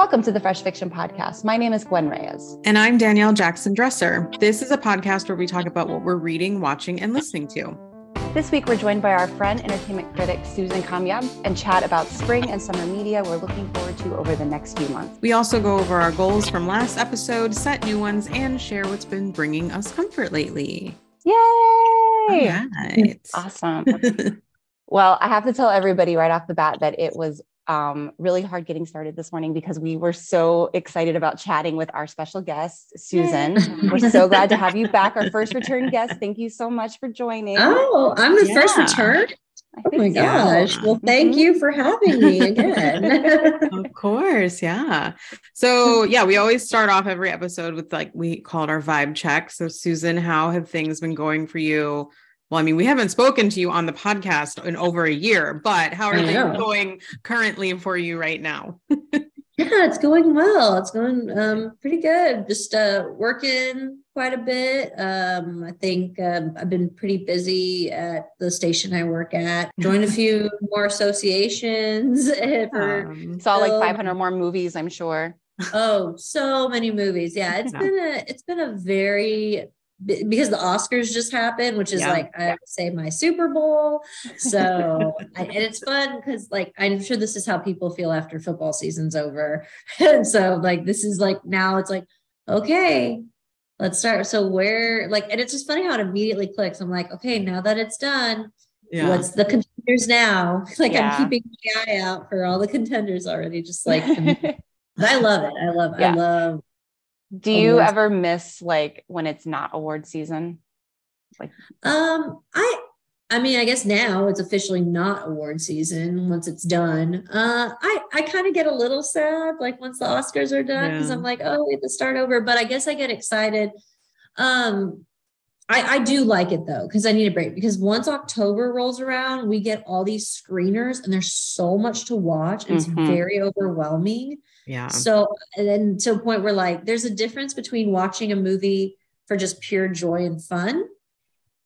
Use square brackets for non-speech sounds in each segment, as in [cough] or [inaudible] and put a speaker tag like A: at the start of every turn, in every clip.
A: Welcome to the Fresh Fiction Podcast. My name is Gwen Reyes.
B: And I'm Danielle Jackson Dresser. This is a podcast where we talk about what we're reading, watching, and listening to.
A: This week, we're joined by our friend, entertainment critic Susan Kamyab, and chat about spring and summer media we're looking forward to over the next few months.
B: We also go over our goals from last episode, set new ones, and share what's been bringing us comfort lately.
A: Yay!
B: Right.
A: Awesome. [laughs] well, I have to tell everybody right off the bat that it was um, really hard getting started this morning because we were so excited about chatting with our special guest, Susan. we're so [laughs] glad to have you back, our first return guest. Thank you so much for joining.
C: Oh, I'm the yeah. first return. Oh my so. gosh. Well, thank mm-hmm. you for having me again. [laughs]
B: of course. Yeah. So, yeah, we always start off every episode with like we call it our vibe check. So, Susan, how have things been going for you well, I mean, we haven't spoken to you on the podcast in over a year, but how are things going currently for you right now? [laughs]
C: yeah, it's going well. It's going um, pretty good. Just uh, working quite a bit. Um, I think um, I've been pretty busy at the station I work at. Joined a [laughs] few more associations. [laughs] For
A: um, saw like 500 more movies, I'm sure.
C: Oh, so many movies. Yeah, it's yeah. been a it's been a very because the Oscars just happened, which is yeah. like I say my Super Bowl. So [laughs] I, and it's fun because like I'm sure this is how people feel after football season's over. [laughs] and so like this is like now it's like okay, let's start. So where like and it's just funny how it immediately clicks. I'm like okay, now that it's done, yeah. what's the contenders now? [laughs] Like yeah. I'm keeping my eye out for all the contenders already. Just like I love it. I love I love
A: do you awards. ever miss like when it's not award season?
C: Like um I I mean, I guess now it's officially not award season once it's done. Uh I I kind of get a little sad like once the Oscars are done because yeah. I'm like, oh, we have to start over. But I guess I get excited. Um I, I do like it though, because I need a break. Because once October rolls around, we get all these screeners and there's so much to watch. It's mm-hmm. very overwhelming.
B: Yeah.
C: So, and then to a point where like there's a difference between watching a movie for just pure joy and fun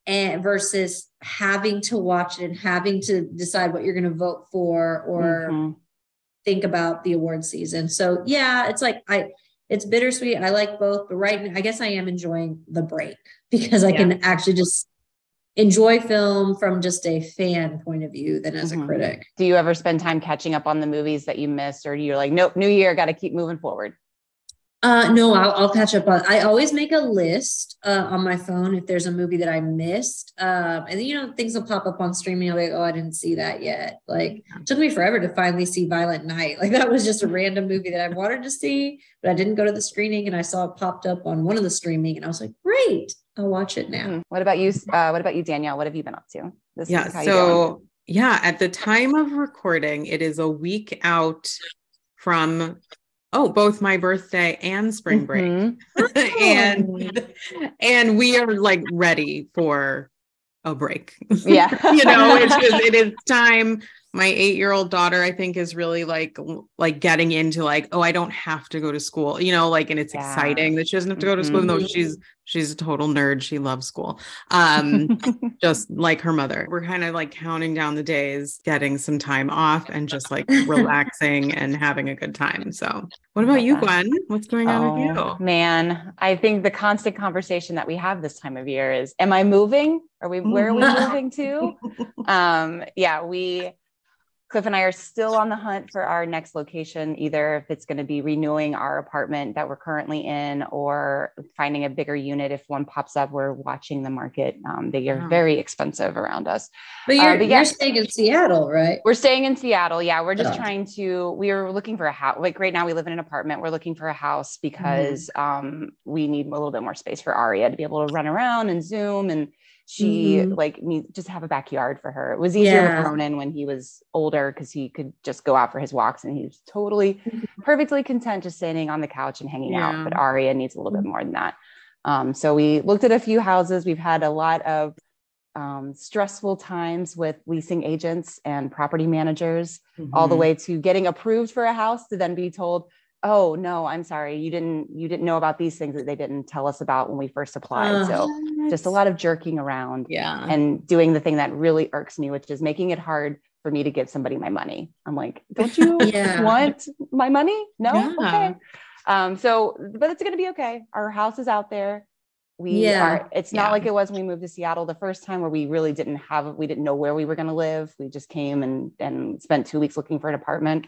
C: and versus having to watch it and having to decide what you're going to vote for or mm-hmm. think about the award season. So, yeah, it's like I it's bittersweet. I like both, but right now, I guess I am enjoying the break because I yeah. can actually just enjoy film from just a fan point of view than as mm-hmm. a critic.
A: Do you ever spend time catching up on the movies that you missed, or you're like, nope, new year, got to keep moving forward?
C: Uh, no, I'll, I'll, catch up on. I always make a list uh, on my phone if there's a movie that I missed, um, and then you know things will pop up on streaming. I'll be like, oh, I didn't see that yet. Like, it took me forever to finally see Violent Night. [laughs] Like that was just a random movie that I wanted to see, but I didn't go to the screening, and I saw it popped up on one of the streaming, and I was like, great, I'll watch it now. Mm-hmm.
A: What about you? Uh, what about you, Danielle? What have you been up to?
B: This yeah, so yeah, at the time of recording, it is a week out from oh both my birthday and spring break mm-hmm. [laughs] and and we are like ready for a break
A: yeah [laughs]
B: you know it's just it is time my eight year old daughter i think is really like like getting into like oh i don't have to go to school you know like and it's yeah. exciting that she doesn't have to go to school mm-hmm. though she's she's a total nerd. She loves school. Um [laughs] just like her mother. We're kind of like counting down the days getting some time off and just like relaxing and having a good time so. What about you gwen? What's going on oh, with you?
A: man. I think the constant conversation that we have this time of year is am i moving? Are we where are we moving to? [laughs] Um yeah we Cliff and I are still on the hunt for our next location, either if it's going to be renewing our apartment that we're currently in or finding a bigger unit if one pops up. We're watching the market. Um, they are oh. very expensive around us.
C: But you're, uh, but yeah, you're staying in Seattle, right?
A: We're staying in Seattle. Yeah. We're just oh. trying to, we are looking for a house. Like right now, we live in an apartment. We're looking for a house because mm. um, we need a little bit more space for Aria to be able to run around and Zoom and she mm-hmm. like needs just have a backyard for her. It was easier yeah. with Ronan when he was older because he could just go out for his walks and he was totally mm-hmm. perfectly content just sitting on the couch and hanging yeah. out. But Aria needs a little bit mm-hmm. more than that. Um, so we looked at a few houses. We've had a lot of um, stressful times with leasing agents and property managers, mm-hmm. all the mm-hmm. way to getting approved for a house to then be told, oh no i'm sorry you didn't you didn't know about these things that they didn't tell us about when we first applied uh, so just a lot of jerking around
C: yeah
A: and doing the thing that really irks me which is making it hard for me to give somebody my money. I'm like, don't [laughs] you yeah. want my money? No. Yeah. Okay. Um, so, but it's going to be okay. Our house is out there. We yeah. are, it's not yeah. like it was when we moved to Seattle the first time where we really didn't have, we didn't know where we were going to live. We just came and, and spent two weeks looking for an apartment.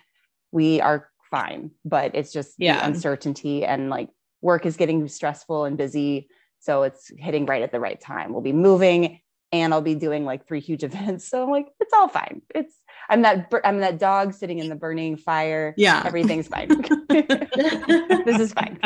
A: We are fine, but it's just yeah. uncertainty and like work is getting stressful and busy. So it's hitting right at the right time. We'll be moving and I'll be doing like three huge [laughs] events. So I'm like, it's all fine. It's I'm that I'm that dog sitting in the burning fire.
B: Yeah,
A: everything's fine. [laughs] [laughs] this is fine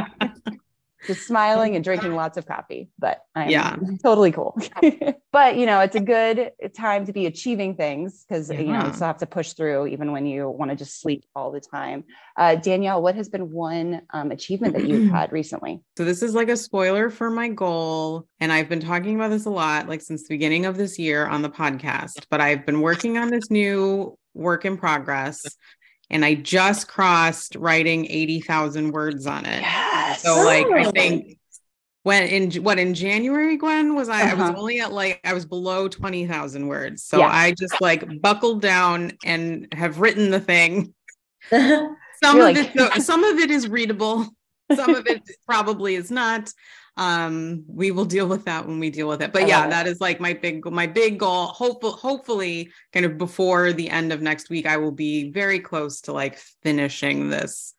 A: just smiling and [laughs] drinking lots of coffee, but I'm yeah. [laughs] totally cool. [laughs] but you know, it's a good time to be achieving things because yeah. you know you still have to push through even when you want to just sleep all the time. Uh, Danielle, what has been one um, achievement that you've had recently? [clears throat]
B: So this is like a spoiler for my goal, and I've been talking about this a lot, like since the beginning of this year on the podcast. But I've been working on this new work in progress and I just crossed writing 80,000 words on it. Yes. So like I oh. think when in what in January, Gwen, was I, uh-huh. I was uh-huh. only at like I was below 20,000 words. So yeah. I just like buckled down and have written the thing. [laughs] some You're of like- it some of it is readable. Some of it [laughs] probably is not um we will deal with that when we deal with it but yeah that is like my big my big goal hopeful hopefully kind of before the end of next week i will be very close to like finishing this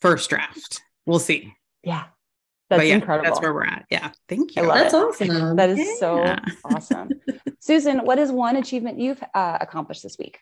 B: first draft we'll see
A: yeah. That's yeah, incredible.
B: that's where we're at. Yeah. Thank you.
C: that's it. awesome.
A: That is yeah. so awesome. [laughs] Susan what is one achievement you've uh, accomplished this week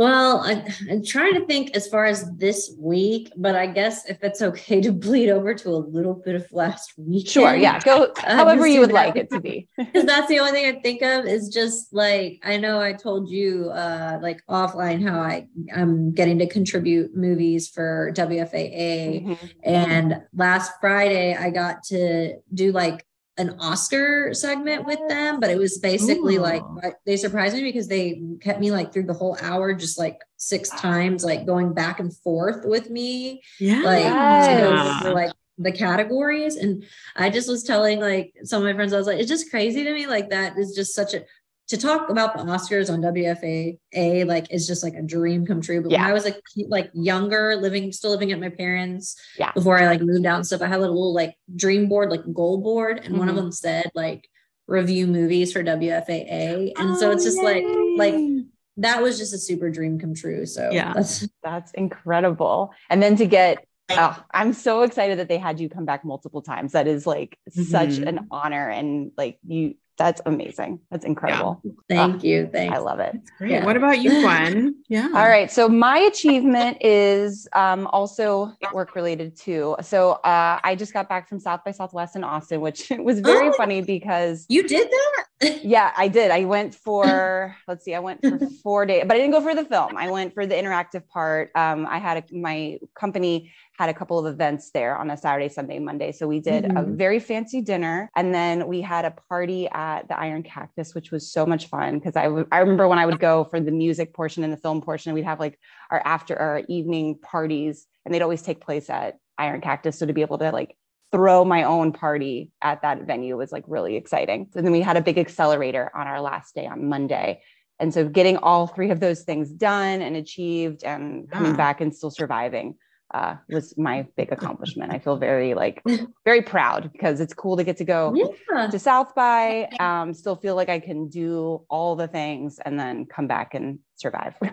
C: well, I, am trying to think as far as this week, but I guess if it's okay to bleed over to a little bit of last week.
A: Sure. Yeah. Go [laughs] however you would like it to be. [laughs]
C: Because that's the only thing I think of is just like, I know I told you uh, like offline how I, I'm getting to contribute movies for WFAA. Mm-hmm. And last Friday, I got to do like an Oscar segment with them, but it was basically Ooh. like they surprised me because they kept me like through the whole hour, just like six times, like going back and forth with me.
B: Yeah.
C: Like, to like the categories. And I just was telling like some of my friends, I was like, it's just crazy to me. Like that is just such a to talk about the Oscars on WFAA like is just like a dream come true. But yeah. when I was like like younger, living still living at my parents,
A: yeah,
C: before I like moved out and stuff, I had a little like dream board, like goal board, and mm-hmm. one of mm-hmm. them said like review movies for WFAA, and oh, so it's just yay. like like that was just a super dream come true. So
B: yeah,
A: that's [laughs] that's incredible. And then to get Oh, I'm so excited that they had you come back multiple times. That is like mm-hmm. such an honor. And like you, that's amazing. That's incredible.
C: Yeah. Thank you. Thanks.
A: I love it.
B: great. Yeah. What about you, Gwen? [laughs] Yeah.
A: All right. So my achievement is um, also work related too. So uh, I just got back from South by Southwest in Austin, which [laughs] was very oh, funny because
C: you did that. [laughs]
A: yeah, I did. I went for let's see, I went for four days, but I didn't go for the film. I went for the interactive part. Um, I had a, my company had a couple of events there on a Saturday, Sunday, Monday. So we did mm-hmm. a very fancy dinner and then we had a party at the Iron Cactus, which was so much fun because I, w- I remember when I would go for the music portion and the film portion, we'd have like our after our evening parties and they'd always take place at Iron Cactus. So to be able to like throw my own party at that venue was like really exciting. So then we had a big accelerator on our last day on Monday. And so getting all three of those things done and achieved and coming back and still surviving uh, was my big accomplishment. I feel very like [laughs] very proud because it's cool to get to go yeah. to South by. Um, still feel like I can do all the things and then come back and survive [laughs] and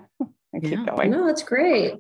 C: yeah. keep going. No, that's great.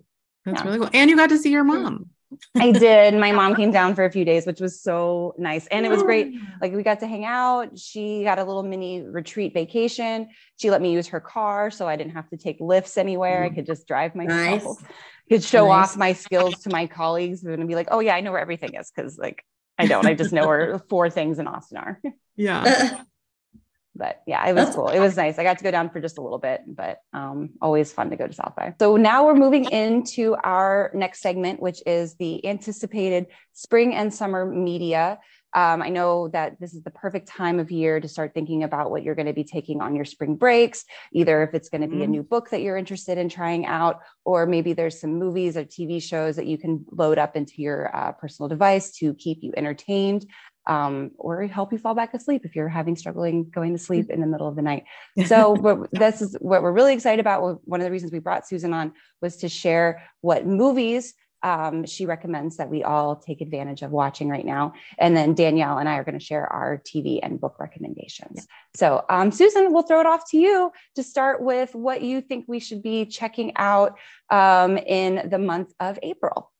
B: That's yeah. really cool. And you got to see your mom.
A: I [laughs] did. My mom came down for a few days, which was so nice. And it was great. Like we got to hang out. She got a little mini retreat vacation. She let me use her car so I didn't have to take Lyfts anywhere. I mm. could just drive myself. Nice could show nice. off my skills to my colleagues and be like, oh yeah, I know where everything is. Cause like I don't, I just know where [laughs] four things in Austin are.
B: Yeah. [laughs]
A: but yeah, it was cool. It was nice. I got to go down for just a little bit, but um, always fun to go to South by. So now we're moving into our next segment, which is the anticipated spring and summer media. Um, I know that this is the perfect time of year to start thinking about what you're going to be taking on your spring breaks, either if it's going to be mm-hmm. a new book that you're interested in trying out, or maybe there's some movies or TV shows that you can load up into your uh, personal device to keep you entertained. Um, or help you fall back asleep if you're having struggling going to sleep in the middle of the night. So, [laughs] this is what we're really excited about. One of the reasons we brought Susan on was to share what movies um, she recommends that we all take advantage of watching right now. And then Danielle and I are going to share our TV and book recommendations. Yeah. So, um, Susan, we'll throw it off to you to start with what you think we should be checking out um, in the month of April.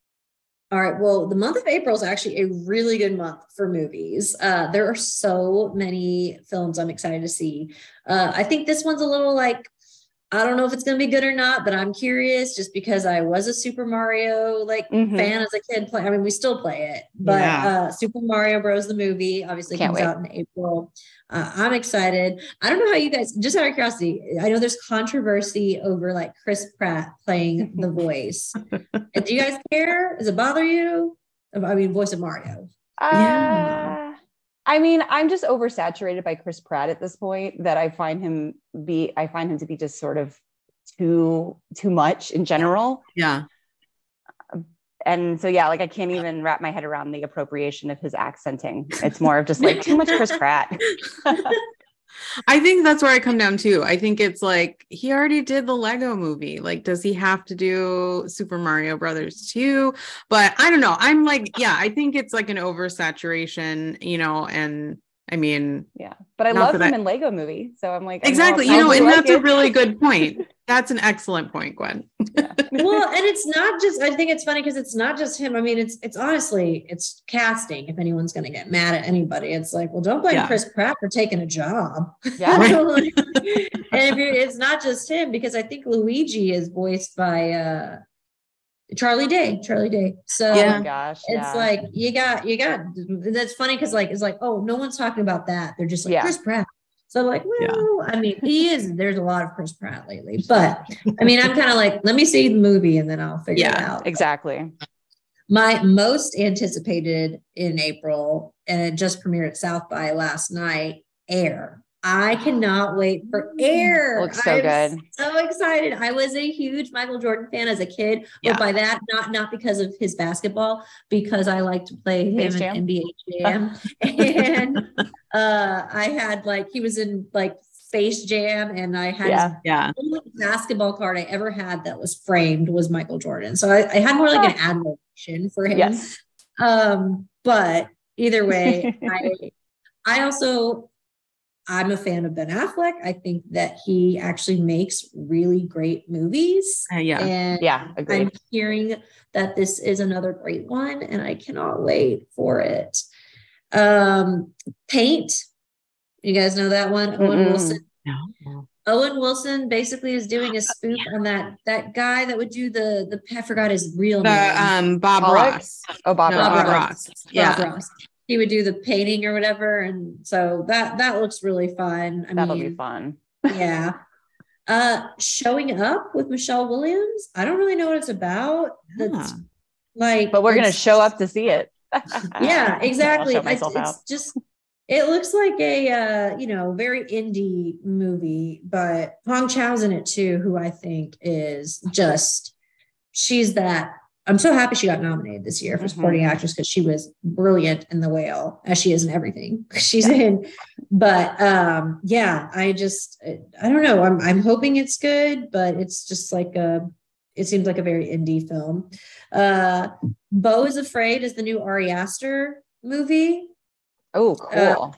C: All right. Well, the month of April is actually a really good month for movies. Uh, there are so many films I'm excited to see. Uh, I think this one's a little like I don't know if it's going to be good or not, but I'm curious just because I was a Super Mario like mm-hmm. fan as a kid. Play, I mean, we still play it, but yeah. uh, Super Mario Bros. the movie obviously Can't comes wait. out in April. Uh, I'm excited. I don't know how you guys. Just out of curiosity, I know there's controversy over like Chris Pratt playing [laughs] the voice. Do you guys care? Does it bother you? I mean, voice of Mario.
A: Uh, yeah. I mean, I'm just oversaturated by Chris Pratt at this point that I find him be I find him to be just sort of too too much in general.
B: Yeah.
A: And so yeah, like I can't even wrap my head around the appropriation of his accenting. It's more of just like too much Chris [laughs] Pratt. [laughs]
B: I think that's where I come down to. I think it's like he already did the Lego movie. Like, does he have to do Super Mario Brothers too? But I don't know. I'm like, yeah, I think it's like an oversaturation, you know, and I mean,
A: yeah, but I love him I, in Lego movie. So I'm like,
B: exactly, you know, and like that's it. a really good point. [laughs] That's an excellent point, Gwen.
C: Yeah. well, and it's not just, I think it's funny because it's not just him. I mean, it's, it's honestly, it's casting. If anyone's going to get mad at anybody, it's like, well, don't blame yeah. Chris Pratt for taking a job. Yeah. [laughs] and if you're, it's not just him because I think Luigi is voiced by, uh, Charlie Day, Charlie Day. So oh
A: yeah. Oh gosh,
C: it's yeah. like you got you got that's funny because like it's like, oh, no one's talking about that. They're just like yeah. Chris Pratt. So like, well, yeah. I mean, he is there's a lot of Chris Pratt lately, but I mean, I'm kind of like, let me see the movie and then I'll figure yeah, it out.
A: Exactly.
C: My most anticipated in April, and it just premiered at South by last night, Air. I cannot wait for Air.
A: Looks so I'm good.
C: So excited. I was a huge Michael Jordan fan as a kid, yeah. but by that, not not because of his basketball, because I like to play him in NBA [laughs] Jam. and uh, I had like he was in like Space Jam, and I had
B: yeah, yeah.
C: only basketball card I ever had that was framed was Michael Jordan. So I, I had more like an admiration for him. Yes. Um, but either way, [laughs] I I also I'm a fan of Ben Affleck. I think that he actually makes really great movies.
A: Uh, yeah.
C: And
A: yeah,
C: agreed. I'm hearing that this is another great one and I cannot wait for it. Um, Paint. You guys know that one? Mm-mm. Owen Wilson. No. Owen Wilson basically is doing a spoof yeah. on that that guy that would do the the I forgot his real
B: the,
C: name.
B: Um, Bob Ross.
A: Oh, Bob, no, Ross. Bob Ross. Ross.
C: Yeah. Bob Ross he would do the painting or whatever. And so that that looks really fun.
A: I That'll mean, be fun.
C: yeah. Uh showing up with Michelle Williams. I don't really know what it's about. That's like
A: but we're gonna show up to see it. [laughs]
C: yeah, [laughs] exactly. It's, it's just it looks like a uh, you know very indie movie, but Hong Chau's in it too, who I think is just she's that I'm so happy she got nominated this year for mm-hmm. supporting actress because she was brilliant in The Whale, as she is in everything [laughs] she's in. But um, yeah, I just I don't know. I'm I'm hoping it's good, but it's just like a it seems like a very indie film. Uh, Beau is Afraid is the new Ari Aster movie.
A: Oh, uh, cool. Uh,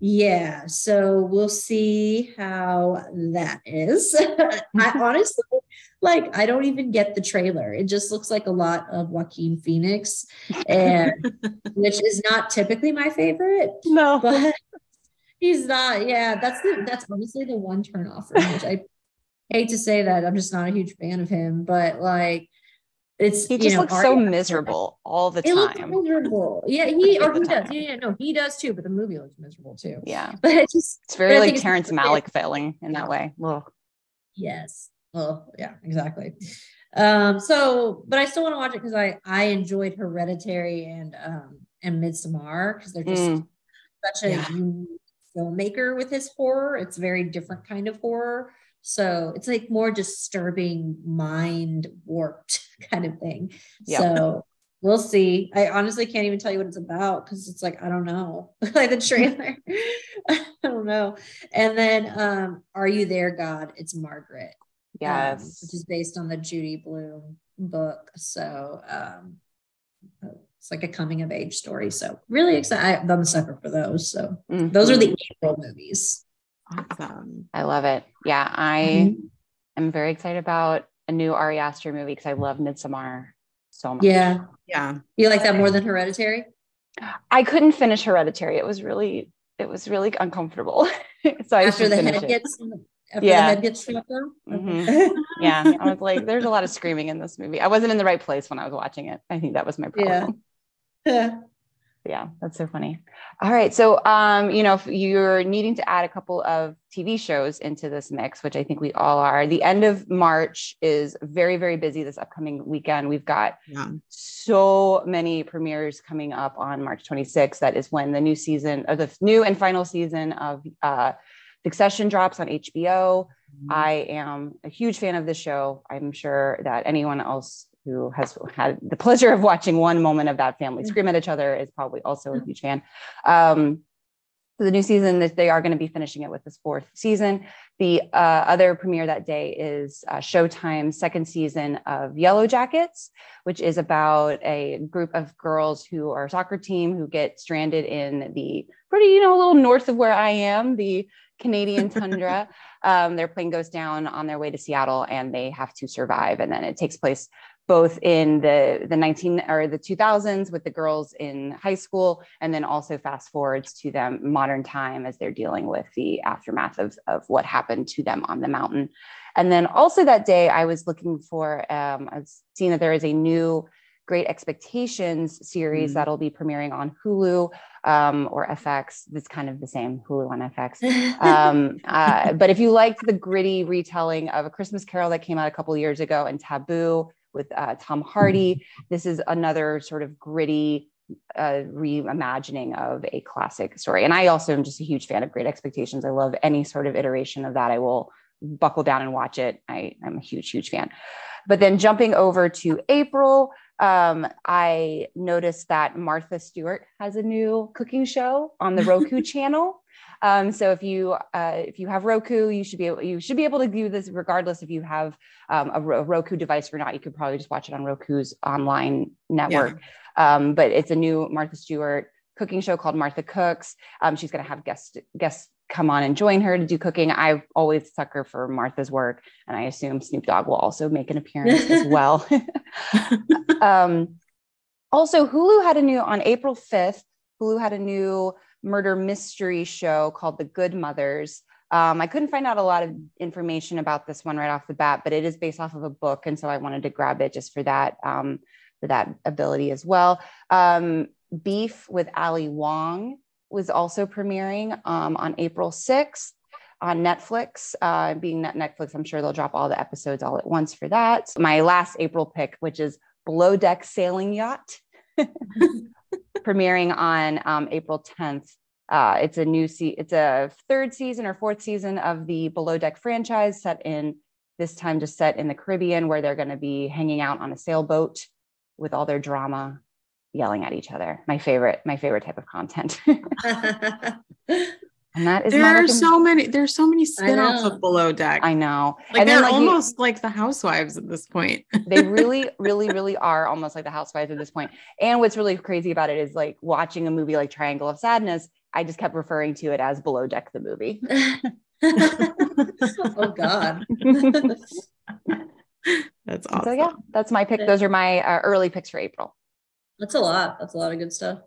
C: yeah, so we'll see how that is. [laughs] I honestly like I don't even get the trailer. It just looks like a lot of Joaquin Phoenix, and [laughs] which is not typically my favorite.
A: No, [laughs]
C: but he's not. Yeah, that's the that's honestly the one turn off for me. Which I hate to say that I'm just not a huge fan of him, but like it's
A: he just know, looks so miserable all the time.
C: miserable. Yeah, he or he does. Yeah, no, he does too. But the movie looks miserable too.
A: Yeah, [laughs]
C: but it just
A: it's very like Terrence Malick failing in that way. Ugh.
C: Yes. Oh, yeah, exactly. Um, so, but I still want to watch it because I I enjoyed Hereditary and um and Midsommar because they're just mm. such a yeah. filmmaker with his horror. It's a very different kind of horror. So it's like more disturbing, mind warped [laughs] kind of thing. So we'll see. I honestly can't even tell you what it's about because it's like I don't know. [laughs] like the trailer. [laughs] I don't know. And then um Are You There, God? It's Margaret.
A: Um, yes.
C: Um, which is based on the Judy Blume book. So um it's like a coming of age story. So really excited. I'm a sucker for those. So mm-hmm. those are the April movies.
B: Awesome.
A: I love it. Yeah, I mm-hmm. am very excited about a new Ari Aster movie because I love Midsommar so much.
C: Yeah.
B: Yeah.
C: You like that more than Hereditary?
A: I couldn't finish Hereditary. It was really, it was really uncomfortable. [laughs] so I
C: after the head it. gets after yeah. the head gets shot down.
A: Mm-hmm. yeah. I was [laughs] like, there's a lot of screaming in this movie. I wasn't in the right place when I was watching it. I think that was my problem. Yeah. [laughs] yeah, that's so funny. All right. So, um, you know, if you're needing to add a couple of TV shows into this mix, which I think we all are, the end of March is very, very busy this upcoming weekend. We've got yeah. so many premieres coming up on March 26th. That is when the new season or the new and final season of uh, Succession drops on HBO. Mm-hmm. I am a huge fan of the show. I'm sure that anyone else who has had the pleasure of watching one moment of that family scream at each other is probably also a huge fan. Um, so the new season that they are going to be finishing it with this fourth season. The uh, other premiere that day is uh, Showtime's second season of Yellowjackets, which is about a group of girls who are a soccer team who get stranded in the pretty, you know, a little north of where I am, the Canadian [laughs] tundra. um, their plane goes down on their way to Seattle and they have to survive. And then it takes place both in the the 19 or the 2000s with the girls in high school and then also fast forwards to them modern time as they're dealing with the aftermath of, of what happened to them on the mountain and then also that day i was looking for um, i've seen that there is a new great expectations series mm-hmm. that'll be premiering on hulu um, or fx it's kind of the same hulu on fx um, [laughs] uh, but if you liked the gritty retelling of a christmas carol that came out a couple years ago and taboo with uh, Tom Hardy. This is another sort of gritty uh, reimagining of a classic story. And I also am just a huge fan of Great Expectations. I love any sort of iteration of that. I will buckle down and watch it. I, I'm a huge, huge fan. But then jumping over to April, um, I noticed that Martha Stewart has a new cooking show on the [laughs] Roku channel. Um, so if you uh, if you have Roku, you should be able, you should be able to view this regardless if you have um, a, Roku device or not. You could probably just watch it on Roku's online network. Yeah. Um, but it's a new Martha Stewart cooking show called Martha Cooks. Um, she's going to have guests guests come on and join her to do cooking. I've always sucker for Martha's work, and I assume Snoop Dogg will also make an appearance as [laughs] well. [laughs] um, also, Hulu had a new on April 5th. Hulu had a new murder mystery show called The Good Mothers. Um, I couldn't find out a lot of information about this one right off the bat, but it is based off of a book, and so I wanted to grab it just for that um, for that ability as well. Um, Beef with Ali Wong was also premiering um, on April 6th on Netflix. Uh, being Netflix, I'm sure they'll drop all the episodes all at once for that. My last April pick, which is Below Deck Sailing Yacht. [laughs] premiering on um, April 10th. Uh, it's a new se- it's a third season or fourth season of the Below Deck franchise set in this time just set in the Caribbean where they're going to be hanging out on a sailboat with all their drama yelling at each other. My favorite my favorite type of content. [laughs] [laughs] And that is
B: there are so many there's so many spin-offs of below deck.
A: I know.
B: Like and they're like almost like the housewives at this point. [laughs]
A: they really, really, really are almost like the housewives at this point. And what's really crazy about it is like watching a movie like Triangle of Sadness, I just kept referring to it as below deck the movie. [laughs] [laughs]
C: oh God.
B: that's awesome.
A: So yeah, that's my pick. Those are my uh, early picks for April.
C: That's a lot. That's a lot of good stuff.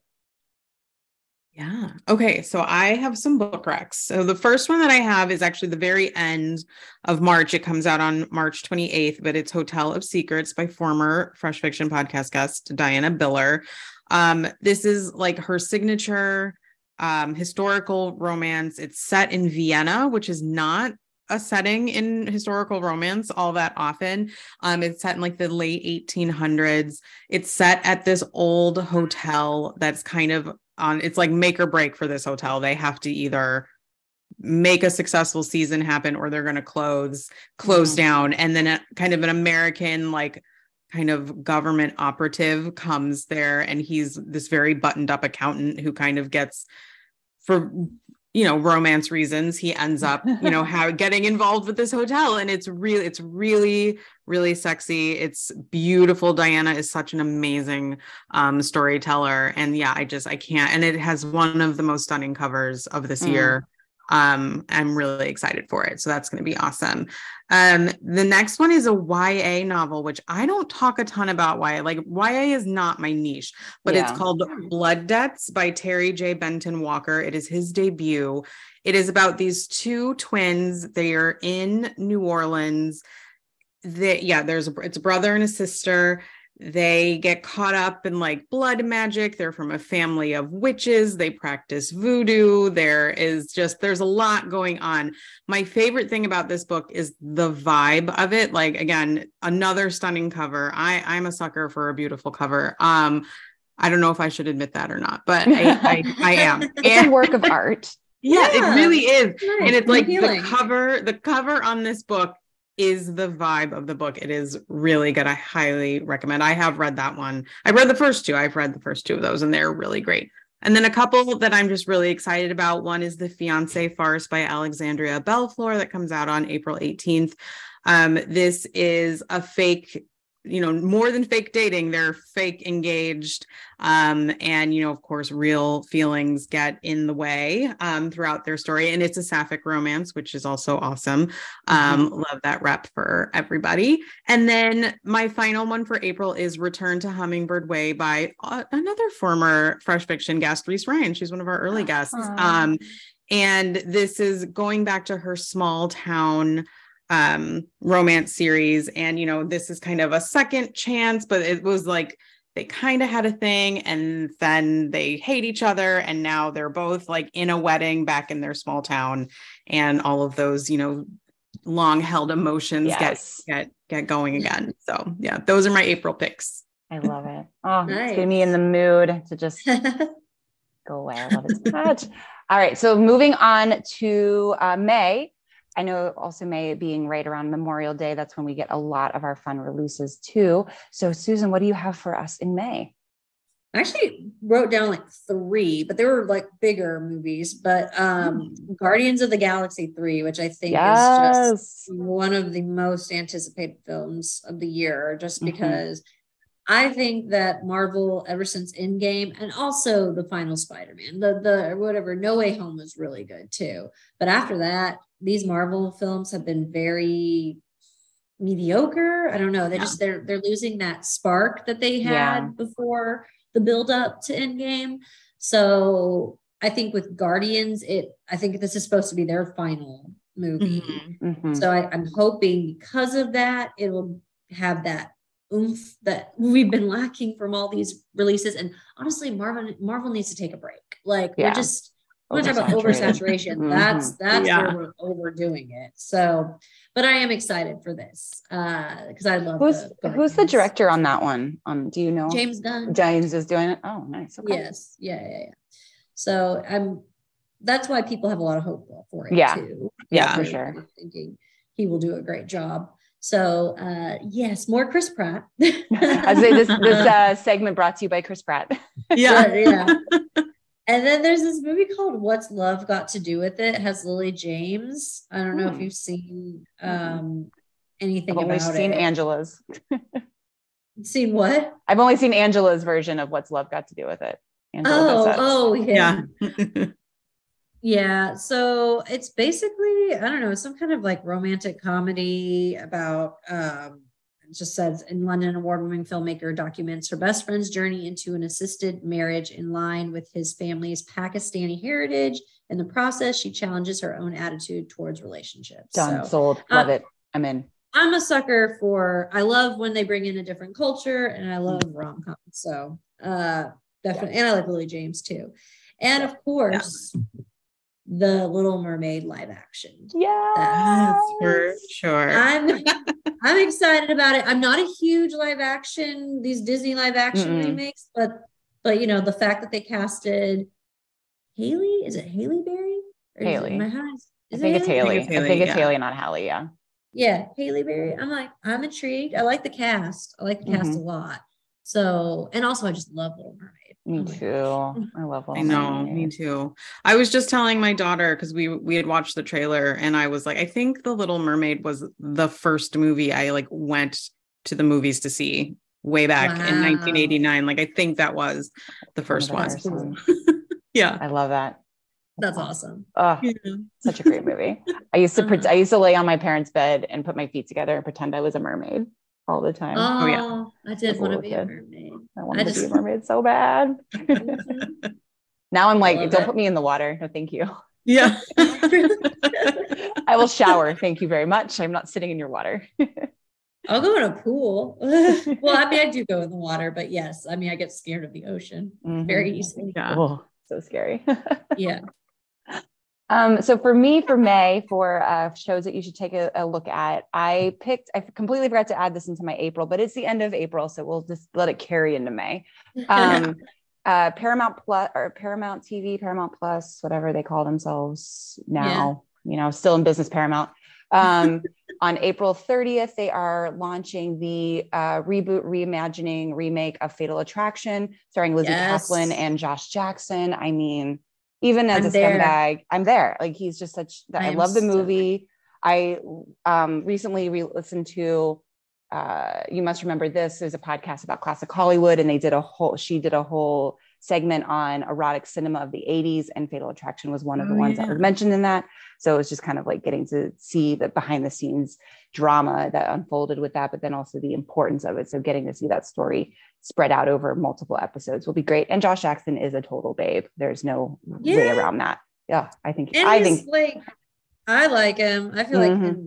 B: Yeah. Okay. So I have some book recs. So the first one that I have is actually the very end of March. It comes out on March 28th, but it's Hotel of Secrets by former Fresh Fiction podcast guest Diana Biller. Um, this is like her signature um, historical romance. It's set in Vienna, which is not a setting in historical romance all that often. Um, it's set in like the late 1800s. It's set at this old hotel that's kind of on. It's like make or break for this hotel. They have to either make a successful season happen or they're going to close close mm-hmm. down and then a, kind of an american like kind of government operative comes there and he's this very buttoned up accountant who kind of gets for you know romance reasons he ends up you know [laughs] how getting involved with this hotel and it's really it's really really sexy. It's beautiful. Diana is such an amazing um storyteller and yeah i just i can't and it has one of the most stunning covers of this mm. year um i'm really excited for it. So that's going to be awesome. Um the next one is a ya novel which i don't talk a ton about ya like ya is not my niche but yeah. it's called blood debts by terry j. Benton walker. It is his debut. It is about these two twins. They are in new orleans. They yeah there's a it's a brother and a sister they get caught up in like blood magic. They're from a family of witches. They practice voodoo. There is just there's a lot going on. My favorite thing about this book is the vibe of it. Like again another stunning cover. I i'm a sucker for a beautiful cover. Um i don't know if i should admit that or not but i i, I [laughs] am.
A: It's a work of art.
B: Yeah, yeah, it really is. Nice. and it's like the cover the cover on this book is the vibe of the book. It is really good. I highly recommend. I have read that one. I read the first two. I've read the first two of those, and they're really great. And then a couple that I'm just really excited about. One is The Fiance Farce by Alexandria Bellefleur that comes out on April 18th. Um, this is a fake you know more than fake dating they're fake engaged. Um, and you know of course real feelings get in the way um, throughout their story. And it's a sapphic romance which is also awesome. Um, mm-hmm. love that rep for everybody. And then my final one for april is return to hummingbird way by uh, another former fresh fiction guest reese ryan. She's one of our early guests. Um, and this is going back to her small town um romance series. And you know this is kind of a second chance but it was like they kind of had a thing and then they hate each other. And now they're both like in a wedding back in their small town. And all of those you know long held emotions yes. get get get going again. So yeah those are my april picks.
A: I love it. Oh nice. it's getting me in the mood to just [laughs] go away. I love it so much. All right. So moving on to uh, may I know also May being right around Memorial Day, that's when we get a lot of our fun releases too. So, Susan, what do you have for us in May?
C: I actually wrote down like three, but they were like bigger movies. But um mm. Guardians of the Galaxy 3, which I think yes. is just one of the most anticipated films of the year, just mm-hmm. because mm-hmm. I think that Marvel, ever since Endgame, and also the final Spider-Man, the the whatever, No Way Home was really good too. But after that, these Marvel films have been very mediocre. I don't know. They yeah. just they're they're losing that spark that they had yeah. before the build up to Endgame. So I think with Guardians, it I think this is supposed to be their final movie. Mm-hmm. Mm-hmm. So I, I'm hoping because of that, it will have that oomph that we've been lacking from all these releases. And honestly, Marvel Marvel needs to take a break. Like yeah. we're just want to talk about oversaturation. [laughs] mm-hmm. That's that's yeah. where we're overdoing it. So, but I am excited for this because uh, I love.
A: Who's the who's the director on that one? Um, do you know?
C: James Gunn.
A: James is doing it. Oh, nice.
C: Okay. Yes. Yeah. Yeah. Yeah. So I'm. That's why people have a lot of hope for it.
A: Yeah.
C: Too.
A: Yeah, for sure.
C: Thinking he will do a great job. So uh, yes, more Chris Pratt. [laughs]
A: I say this this uh, segment brought to you by Chris Pratt.
C: yeah, [laughs] yeah. And then there's this movie called What's Love Got to Do with It? it has Lily James. I don't know if hmm. you've seen um, anything
A: I've only
C: about
A: seen
C: it.
A: Angela's. [laughs]
C: seen what?
A: I've only seen Angela's version of What's Love Got to Do with It.
C: Angela oh, oh yeah. Yeah. Yeah. So it's basically, I don't know, some kind of like romantic comedy about um just says in London, award winning filmmaker documents her best friend's journey into an assisted marriage in line with his family's Pakistani heritage. In the process, she challenges her own attitude towards relationships.
A: Done, so, sold, love uh, it. I'm in.
C: I'm a sucker for, I love when they bring in a different culture and I love rom coms. So, uh, definitely. Yeah. And I like Lily James too. And of course, yeah. The Little Mermaid live action.
A: Yeah,
B: for sure.
C: I'm [laughs] I'm excited about it. I'm not a huge live action these Disney live action Mm-mm. remakes, but but you know the fact that they casted Haley is it Haley Berry?
A: Haley. Is it, I, think it's Haley. I think it's Haley, not Haley. Yeah.
C: Yeah, Haley Berry. I'm like I'm intrigued. I like the cast. I like the cast mm-hmm. a lot. So and also I just love Little Mermaid.
A: Me oh too. I love
B: I know, me too. I was just telling my daughter because we we had watched the trailer and I was like, I think The Little Mermaid was the first movie I like went to the movies to see way back wow. in 1989. Like I think that was the first one. [laughs] yeah.
A: I love that.
C: That's awesome.
A: Oh, yeah. such a great movie. I used to [laughs] uh-huh. I used to lay on my parents' bed and put my feet together and pretend I was a mermaid all the time.
C: Oh, oh yeah. I did want to be a mermaid. I
A: wanted I just... to be a mermaid so bad. [laughs] now I'm like, don't it. put me in the water. No, thank you.
B: Yeah. [laughs]
A: I will shower. Thank you very much. I'm not sitting in your water. [laughs]
C: I'll go in a pool. well, I mean, I do go in the water, but yes, I mean, I get scared of the ocean mm-hmm. very easily.
A: Yeah. Oh, so scary.
C: yeah.
A: Um, so for me, for May, for uh, shows that you should take a, a, look at, I picked. I completely forgot to add this into my April, but it's the end of April, so we'll just let it carry into May. Um, [laughs] uh, Paramount Plus or Paramount TV, Paramount Plus, whatever they call themselves now. Yeah. You know, still in business, Paramount. Um, [laughs] on April 30th, they are launching the uh, reboot, reimagining, remake of Fatal Attraction, starring Lizzie yes. Caplan and Josh Jackson. I mean even as I'm a there. scumbag, I'm there. Like he's just such that I, I love the movie. I um, recently re-listened to uh, you must remember this is a podcast about classic Hollywood, and they did a whole. She did a whole segment on erotic cinema of the 80s, and Fatal Attraction was one of the oh, ones yeah. that was mentioned in that. So it was just kind of like getting to see the behind the scenes drama that unfolded with that, but then also the importance of it. So getting to see that story spread out over multiple episodes will be great. And Josh Jackson is a total babe. There's no yeah. way around that. Yeah, I think
C: and
A: I think
C: like I like him. I feel mm-hmm. like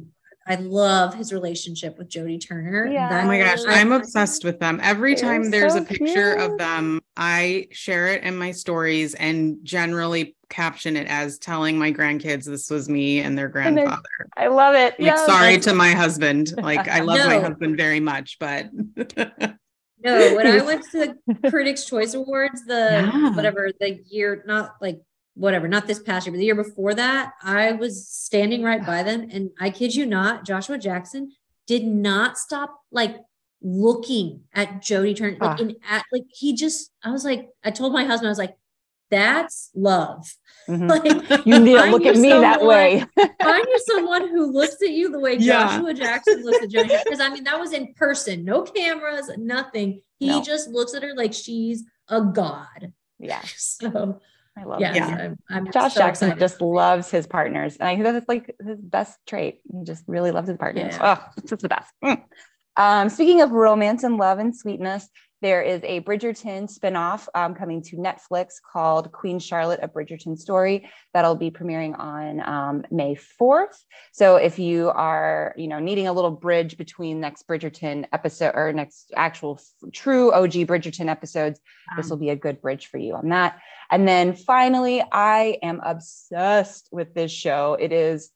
C: I love his relationship with Jodie Turner.
B: Yeah. oh my gosh, I'm obsessed with them. Every time there's so a picture cute. of them, I share it in my stories and generally caption it as telling my grandkids this was me and their grandfather.
A: I love it.
B: Like, yeah. sorry to my husband. Like I love no. my husband very much, but
C: No, when I [laughs] went to the Critics' Choice Awards, the yeah. whatever the year, not like whatever, not this past year, but the year before that, I was standing right by them, and I kid you not, Joshua Jackson did not stop like looking at Jodie Turner, like ah. in at like he just, I was like, I told my husband, I was like, that's love.
A: Mm-hmm. [laughs] Like you need to look at me someone, that way. [laughs]
C: find you someone who looks at you the way yeah. Joshua Jackson looks at Jodie. Because I mean, that was in person, no cameras, nothing. He no. just looks at her like she's a god.
A: Yeah. [laughs]
C: So
A: I love yeah, I'm, I'm Josh so Jackson excited. just loves his partners. And I think that's like his best trait. He just really loves his partners. Yeah. Oh, it's just the best. Mm. Um, speaking of romance and love and sweetness, there is a Bridgerton spinoff um, coming to Netflix called Queen Charlotte, a Bridgerton story that'll be premiering on um, May 4th. So if you are, you know, needing a little bridge between next Bridgerton episode or next actual true OG Bridgerton episodes, um, this will be a good bridge for you on that. And then finally, I am obsessed with this show. It is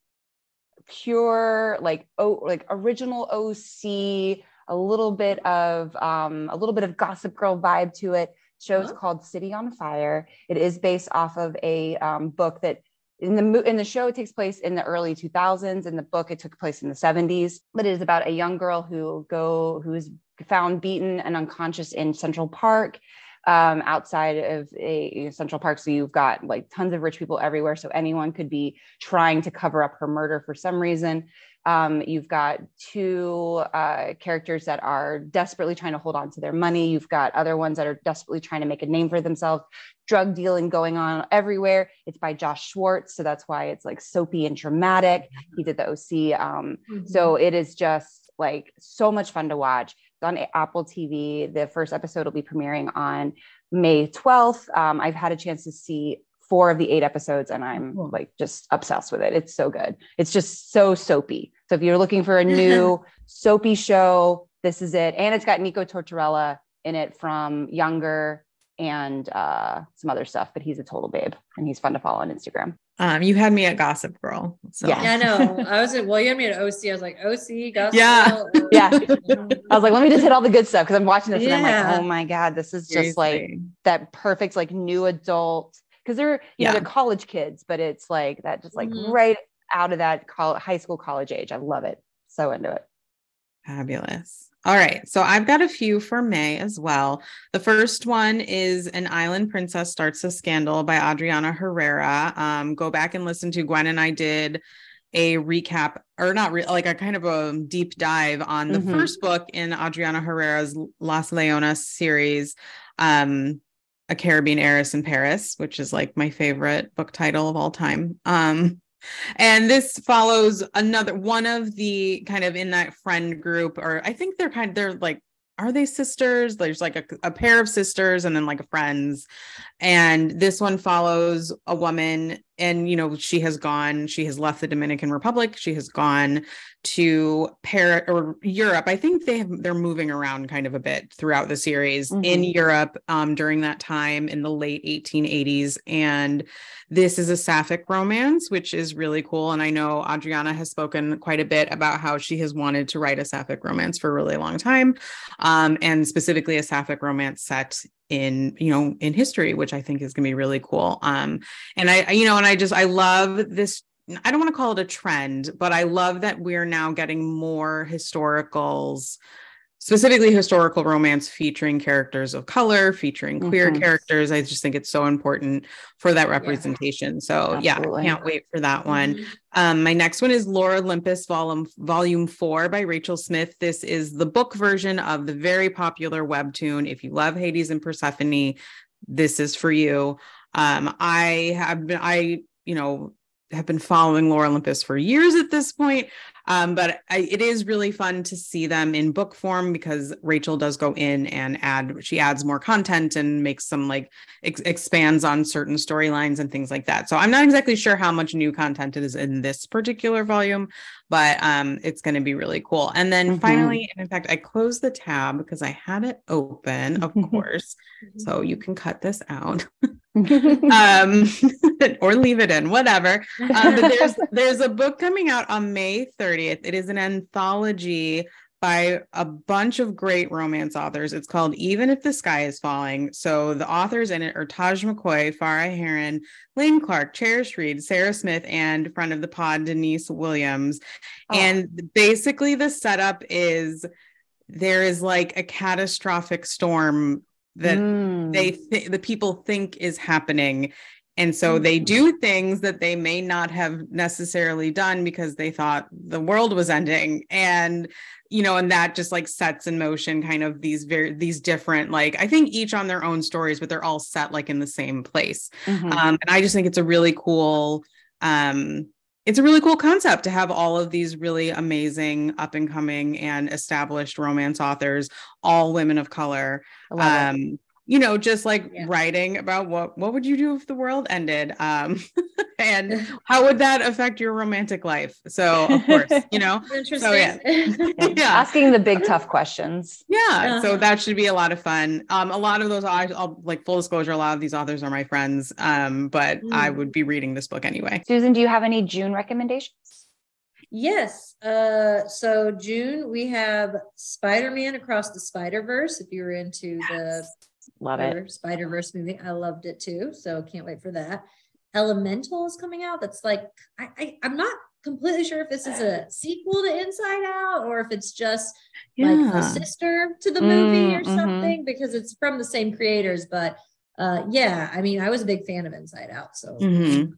A: pure like oh like original OC a little bit of um, a little bit of Gossip Girl vibe to it. Show's uh-huh. called City on Fire. It is based off of a um, book that in the in the show it takes place in the early 2000s. In the book, it took place in the 70s. But it is about a young girl who go who is found beaten and unconscious in Central Park. Um, outside of a Central Park. So you've got like tons of rich people everywhere. So anyone could be trying to cover up her murder for some reason. Um, you've got two uh, characters that are desperately trying to hold on to their money. You've got other ones that are desperately trying to make a name for themselves. Drug dealing going on everywhere. It's by Josh Schwartz, so that's why it's like soapy and dramatic. He did the OC, um, mm-hmm. so it is just like so much fun to watch. It's on Apple TV. The first episode will be premiering on May 12th. Um, I've had a chance to see four of the eight episodes and I'm cool. like just obsessed with it. It's so good. It's just so soapy. So if you're looking for a [laughs] new soapy show, this is it. And it's got Nico Tortorella in it from Younger and uh, some other stuff, but he's a total babe and he's fun to follow on Instagram.
B: Um, you had me at Gossip Girl.
C: So. Yeah. yeah, I know. [laughs] I was at, well, you had me at OC. I was like, OC, Gossip
B: yeah.
C: Girl. [laughs]
A: yeah. I was like, let me just hit all the good stuff because I'm watching this yeah. and I'm like, oh my God, this is just like that perfect, like new adult. Because they're, you yeah. know, they're college kids, but it's like that, just like mm-hmm. right out of that college, high school, college age. I love it. So into it.
B: Fabulous. All right. So I've got a few for May as well. The first one is An Island Princess Starts a Scandal by Adriana Herrera. Um, go back and listen to Gwen and I did a recap or not re- like a kind of a deep dive on the mm-hmm. first book in Adriana Herrera's Las Leonas series. Um, a Caribbean heiress in Paris, which is like my favorite book title of all time. Um, and this follows another one of the kind of in that friend group, or I think they're kind of they're like are they sisters? There's like a, a, pair of sisters and then like a friends. And this one follows a woman, and you know, she has gone, she has left the Dominican Republic, she has gone to Paris or Europe. I think they have they're moving around kind of a bit throughout the series mm-hmm. in Europe um, during that time in the late 1880s. And this is a sapphic romance, which is really cool. And I know Adriana has spoken quite a bit about how she has wanted to write a sapphic romance for a really long time. Um, and specifically a sapphic romance set in you know in history which i think is going to be really cool. Um and i you know and i just i love this I don't want to call it a trend, but I love that we're now getting more historicals, specifically historical romance featuring characters of color, featuring queer mm-hmm. characters. I just think it's so important for that representation. Yeah. So Absolutely. yeah, can't wait for that one. Mm-hmm. Um, my next one is Lore Olympus Volume Volume Four by Rachel Smythe. This is the book version of the very popular webtoon. If you love Hades and Persephone, this is for you. Um, I have been I you know have been following Lore Olympus for years at this point. Um, but I, it is really fun to see them in book form because Rachel does go in and add, she adds more content and makes some like ex- expands on certain storylines and things like that. So I'm not exactly sure how much new content is in this particular volume, but um, it's going to be really cool. And then mm-hmm. finally, in fact, I closed the tab because I had it open, of [laughs] course. so you can cut this out. [laughs] [laughs] um, [laughs] or leave it in, whatever. Um, but there's [laughs] there's a book coming out on May 30th. It is an anthology by a bunch of great romance authors. It's called Even If the Sky is Falling. So the authors in it are Taj McCoy, Farah Heron, Lane Clarke, Charish Reid, Sarah Smith, and friend of the pod, Denise Williams. Oh. And basically the setup is there is like a catastrophic storm that mm. they th- the people think is happening and so they mm. do things that they may not have necessarily done because they thought the world was ending and you know and that just like sets in motion kind of these very these different like i think each on their own stories but they're all set like in the same place mm-hmm. um, and i just think it's a really cool um it's a really cool concept to have all of these really amazing up and coming and established romance authors all women of color um you know just like yeah. writing about what what would you do if the world ended um [laughs] and how would that affect your romantic life so of course you know [laughs] so yeah. [laughs]
A: yeah asking the big tough questions
B: yeah uh-huh. so that should be a lot of fun um a lot of those I'll, like full disclosure a lot of these authors are my friends um but mm. i would be reading this book anyway
A: susan do you have any june recommendations
C: Yes. Uh, so June we have Spider-Man Across the Spider-Verse. If you were into yes. the
A: Love it.
C: Spider Verse movie. I loved it too. So can't wait for that. Elemental is coming out. That's like I, I am not completely sure if this is a sequel to Inside Out or if it's just yeah. like a sister to the movie mm, or mm-hmm. something mm-hmm. because it's from the same creators. But uh yeah, I mean, I was a big fan of Inside Out. So
A: mm-hmm.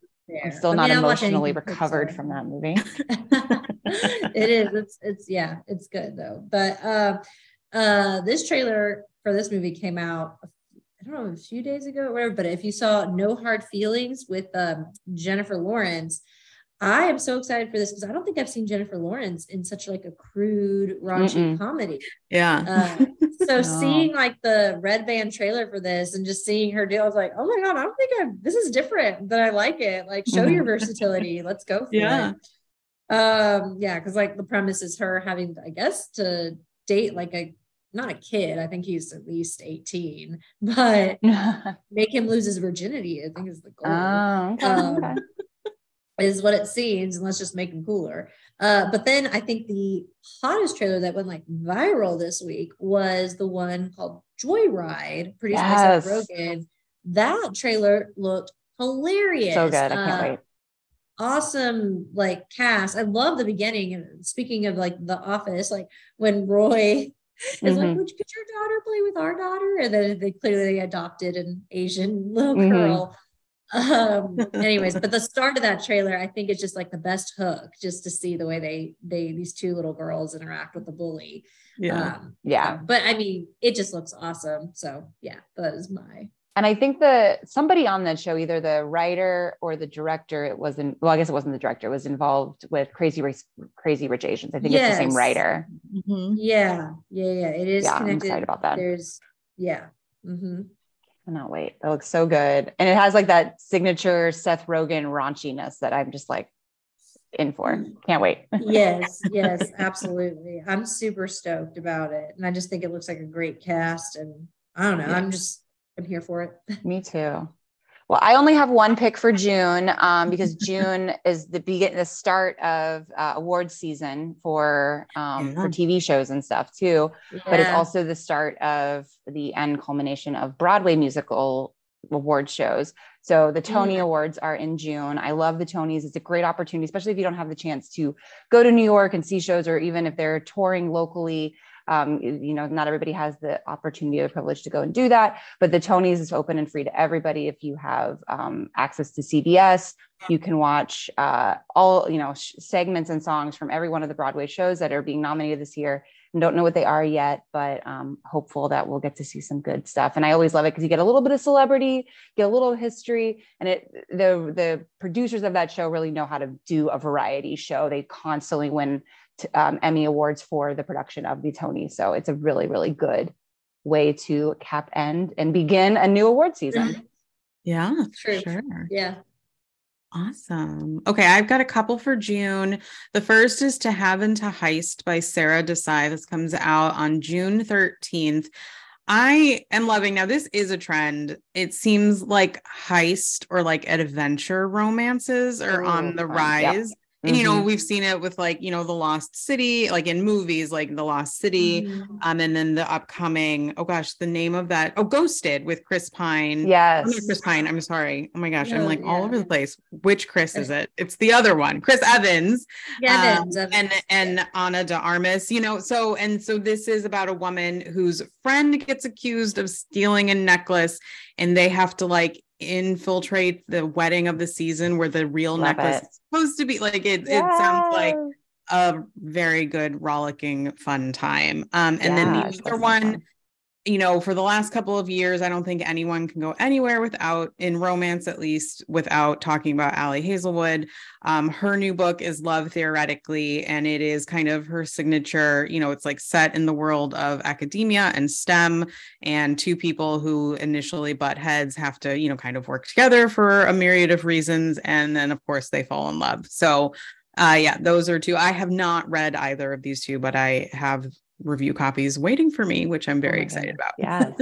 A: I'm still not emotionally recovered from that movie. [laughs]
C: it is. It's it's yeah, it's good though. But uh uh this trailer for this movie came out I don't know a few days ago or whatever, but if you saw No Hard Feelings with um, Jennifer Lawrence, I am so excited for this because I don't think I've seen Jennifer Lawrence in such like a crude, raunchy Mm-mm. comedy.
B: Yeah.
C: Uh, [laughs] so no. seeing like the red band trailer for this and just seeing her do, I was like, oh my god, I don't think I this is different, but I like it. Like, show your [laughs] versatility. Let's go for yeah. it. Um, yeah, because like the premise is her having, I guess, to date like a not a kid. I think he's at least 18, [laughs] but [laughs] make him lose his virginity, I think is the goal.
A: Oh, okay. Um,
C: is what it seems, and let's just make him cooler. Uh, but then I think the hottest trailer that went like viral this week was the one called Joyride, produced yes. by Seth Rogen. That trailer looked hilarious.
A: So good. I can't uh, wait.
C: Awesome, like cast. I love the beginning. And speaking of like the office, like when Roy is mm-hmm. like, Would could your daughter play with our daughter? And then they clearly adopted an Asian [laughs] little mm-hmm. girl um anyways but the start of that trailer i think is just like the best hook just to see the way they they these two little girls interact with the bully
A: yeah um, yeah
C: but i mean it just looks awesome so yeah that is my
A: and i think the somebody on that show either the writer or the director it wasn't well i guess it wasn't the director was involved with crazy rich crazy rich asians i think yes. it's the same writer
C: mm-hmm. yeah yeah yeah it is
A: yeah connected. i'm excited about that
C: there's yeah mm-hmm
A: cannot wait. That looks so good. And it has like that signature Seth Rogen raunchiness that I'm just like in for. Can't wait. [laughs]
C: yes, yes, absolutely. I'm super stoked about it. And I just think it looks like a great cast. And I don't know, yeah. I'm just, I'm here for it. [laughs]
A: Me too. Well, I only have one pick for June um, because [laughs] June is the begin the start of uh, award season for um, for TV shows and stuff too. Yeah. But it's also the start of the end culmination of Broadway musical award shows. So the Tony mm. Awards are in June. I love the Tonys. It's a great opportunity, especially if you don't have the chance to go to New York and see shows, or even if they're touring locally. Um, you know, not everybody has the opportunity or privilege to go and do that, but the Tonys is open and free to everybody. If you have um, access to CBS, you can watch uh, all, you know, sh- segments and songs from every one of the Broadway shows that are being nominated this year. And don't know what they are yet, but um, hopeful that we'll get to see some good stuff. And I always love it because you get a little bit of celebrity, get a little history, and it the the producers of that show really know how to do a variety show. They constantly win um, Emmy Awards for the production of the Tony. So it's a really, really good way to cap end and begin a new award season.
B: Yeah,
C: True. sure. Yeah.
B: Awesome. Okay, I've got a couple for June. The first is To Have and to Heist by Sara Desai. This comes out on June 13th. I am loving now. This is a trend. It seems like heist or like adventure romances are on the rise. And you know, mm-hmm. we've seen it with like, you know, the Lost City, like in movies, like the Lost City. Mm-hmm. Um, and then the upcoming, oh gosh, the name of that, oh, Ghosted with Chris Pine.
A: Yes.
B: Oh, Chris Pine. I'm sorry. Oh my gosh, I'm like yeah. all over the place. Which Chris is it? It's the other one, Chris Evans.
C: Yeah, um,
B: Evans. and and Ana de Armas, you know, so and so this is about a woman whose friend gets accused of stealing a necklace and they have to like infiltrate the wedding of the season where the real Love necklace it. is supposed to be like it, it sounds like a very good rollicking fun time. Um and yeah, then the other one you know, for the last couple of years, I don't think anyone can go anywhere without, in romance at least, without talking about Ali Hazelwood. Um, her new book is Love Theoretically, and it is kind of her signature. You know, it's like set in the world of academia and STEM, and two people who initially butt heads have to, you know, kind of work together for a myriad of reasons. And then, of course, they fall in love. So, uh, yeah, those are two. I have not read either of these two, but I have review copies waiting for me, which I'm very oh excited about.
A: Yes.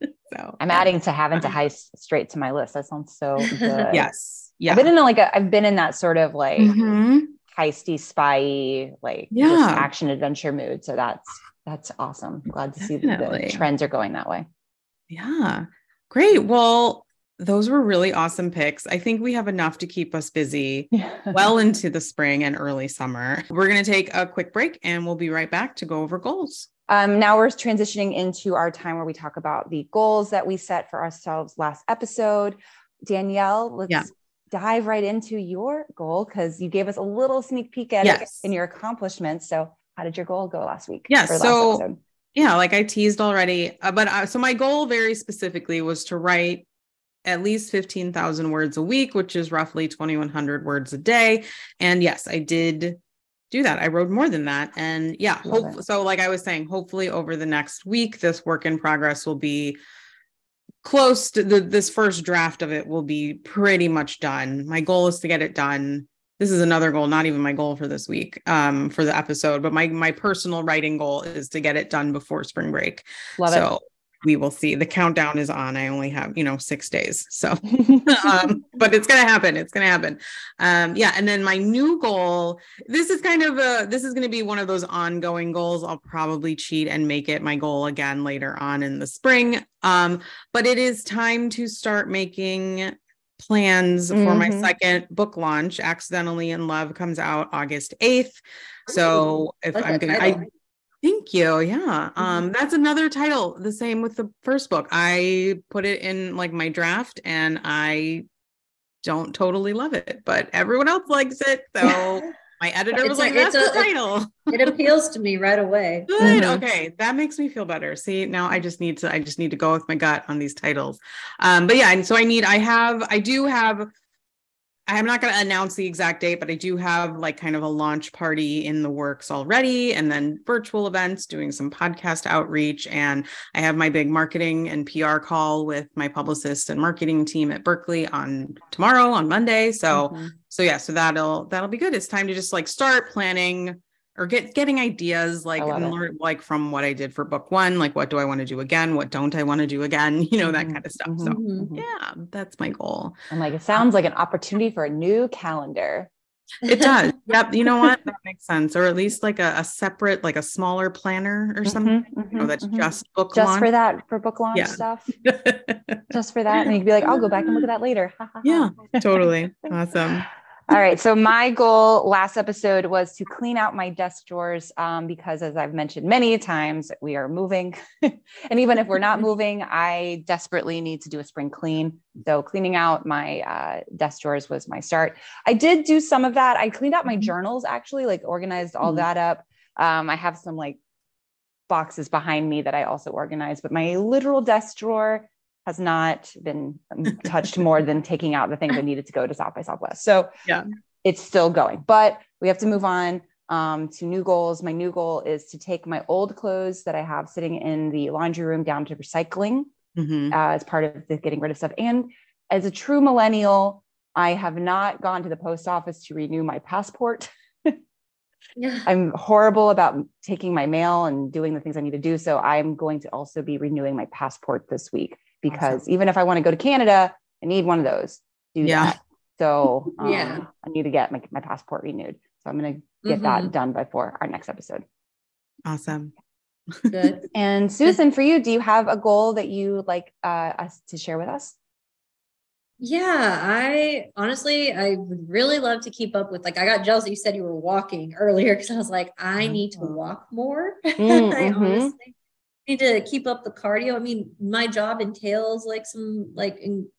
A: [laughs] so I'm adding to have and to heist straight to my list. That sounds so [laughs] good.
B: yes. Yeah.
A: I've been in like a, I've been in that sort of like mm-hmm. heisty, spy, like yeah. action adventure mood. So that's that's awesome. glad to Definitely. see that the trends are going that way.
B: Yeah. Great. Well, those were really awesome picks. I think we have enough to keep us busy well [laughs] into the spring and early summer. We're going to take a quick break and we'll be right back to go over goals.
A: Um, now we're transitioning into our time where we talk about the goals that we set for ourselves last episode. Danielle, let's yeah. dive right into your goal because you gave us a little sneak peek at yes. it in your accomplishments. So, how did your goal go last week?
B: Yeah. So, yeah, like I teased already, uh, but uh, so my goal very specifically was to write at least 15,000 words a week, which is roughly 2,100 words a day. And yes, I did do that. I wrote more than that. And yeah, hope, so like I was saying, hopefully over the next week, this work in progress will be close to the, this first draft of it will be pretty much done. My goal is to get it done. This is another goal, not even my goal for this week, um, for the episode, but my my personal writing goal is to get it done before spring break. Love so, it we will see. The countdown is on. I only have, you know, six days. So, [laughs] um, but it's going to happen. It's going to happen. Um, yeah. And then my new goal, this is kind of a, this is going to be one of those ongoing goals. I'll probably cheat and make it my goal again later on in the spring. Um, but it is time to start making plans mm-hmm. for my mm-hmm. second book launch. Accidentally in Love comes out August 8th. So if like I'm going to, I, Thank you. Yeah. Mm-hmm. Um, that's another title. The same with the first book. I put it in like my draft and I don't totally love it, but everyone else likes it. [laughs] So my editor was like, that's a, the title.
C: it appeals to me right away.
B: Good. Mm-hmm. Okay. That makes me feel better. See, now I just need to, I just need to go with my gut on these titles. Um, but yeah, and so I need, I have, I do have I'm not going to announce the exact date, but I do have like kind of a launch party in the works already, and then virtual events, doing some podcast outreach. And I have my big marketing and PR call with my publicist and marketing team at Berkley on tomorrow, on Monday. So, mm-hmm. so yeah, so that'll that'll be good. It's time to just like start planning or get getting ideas like learn like from what I did for book one, like what do I want to do again? What don't I want to do again? [laughs] You know, that mm-hmm. kind of stuff. Mm-hmm. So mm-hmm. yeah, that's my goal.
A: And like it sounds like an opportunity for a new calendar.
B: It does. [laughs] yep. You know what? That makes sense. Or at least like a, a separate, like a smaller planner or mm-hmm, something. You know, mm-hmm, that's just book
A: just
B: launch.
A: for that for book launch yeah. stuff. [laughs] just for that. And you would be like, I'll go back and look at that later.
B: yeah, totally. Awesome.
A: All right. So my goal last episode was to clean out my desk drawers um, because, as I've mentioned many times, we are moving, [laughs] and even if we're not [laughs] moving, I desperately need to do a spring clean. So cleaning out my uh, desk drawers was my start. I did do some of that. I cleaned out my mm-hmm. journals actually, like organized all mm-hmm. that up. Um, I have some like boxes behind me that I also organized, but my literal desk drawer has not been [laughs] touched more than taking out the things that needed to go to South by Southwest. So
B: yeah,
A: it's still going, but we have to move on um, to new goals. My new goal is to take my old clothes that I have sitting in the laundry room down to recycling mm-hmm. uh, as part of the getting rid of stuff. And as a true millennial, I have not gone to the post office to renew my passport. yeah. [laughs] I'm horrible about taking my mail and doing the things I need to do. So I'm going to also be renewing my passport this week because awesome. even if I want to go to Canada, I need one of those. Do yeah. that. So [laughs] um, yeah, I need to get my, my passport renewed. So I'm going to get mm-hmm. that done before our next episode.
B: Awesome.
A: Good. [laughs] and Susan, for you, do you have a goal that you like uh, us to share with us?
C: Yeah, I honestly, I would really love to keep up with. Like, I got jealous that you said you were walking earlier because I was like, I need to walk more. [laughs] Mm, I mm-hmm. honestly need to keep up the cardio. I mean, my job entails like some like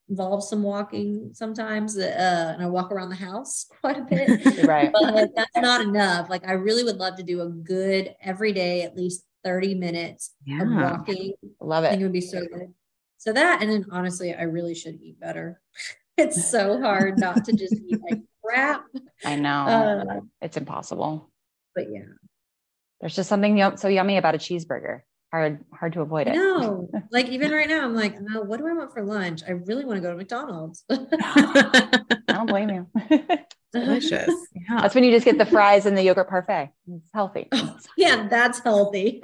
C: involves some walking sometimes, uh, and I walk around the house [laughs] quite a bit. [laughs]
A: right,
C: but that's not enough. Like, I really would love to do a good every day, at least thirty minutes yeah. of walking.
A: Love it.
C: I think it would be so good. So that, and then honestly, I really should eat better. [laughs] it's so hard not to just eat like crap.
A: I know uh, it's impossible.
C: But yeah,
A: there's just something so yummy about a cheeseburger hard hard to avoid it.
C: No, like even right now, I'm like, [laughs] no, what do I want for lunch? I really want to go to McDonald's. [laughs] I
A: don't blame you. [laughs]
B: Delicious.
A: Yeah. That's when you just get the fries and the yogurt parfait. It's healthy.
C: Oh, yeah, that's healthy.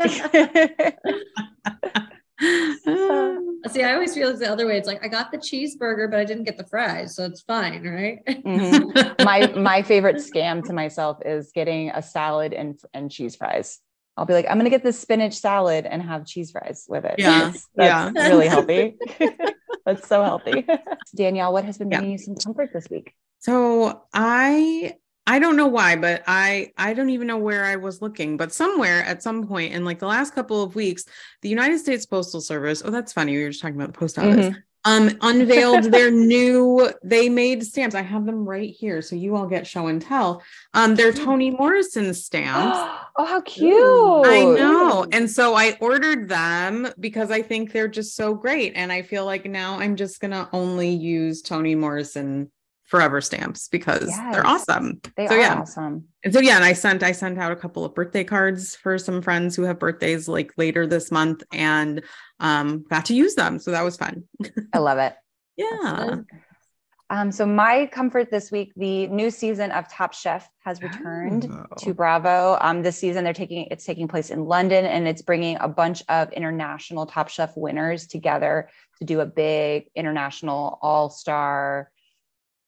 C: See, I always feel it's the other way. It's like I got the cheeseburger, but I didn't get the fries, so it's fine, right?
A: Mm-hmm. my my favorite scam to myself is getting a salad and and cheese fries. I'll be like, I'm gonna get this spinach salad and have cheese fries with it.
B: Yeah, [laughs]
A: that's yeah. really healthy. [laughs] [laughs] that's so healthy. Danielle, what has been yeah. you some comfort this week?
B: So I I don't know why, but I I don't even know where I was looking, but somewhere at some point in like the last couple of weeks, the United States Postal Service. Oh, that's funny. We were just talking about the post office. Mm-hmm um, unveiled [laughs] their new, they made stamps. I have them right here. So you all get show and tell. Um, they're Toni Morrison stamps. [gasps]
A: oh, how cute.
B: I know. And so I ordered them because I think they're just so great. And I feel like now I'm just going to only use Toni Morrison forever stamps because yes, they're awesome.
A: They
B: so,
A: are
B: yeah.
A: awesome.
B: And so yeah, and I sent I sent out a couple of birthday cards for some friends who have birthdays like later this month and um got to use them. So that was fun. [laughs]
A: I love it.
B: yeah.
A: Um, so my comfort this week, the new season of Top Chef has returned
B: Oh.
A: to Bravo. Um, this season they're taking it's taking place in London and it's bringing a bunch of international Top Chef winners together to do a big international all-star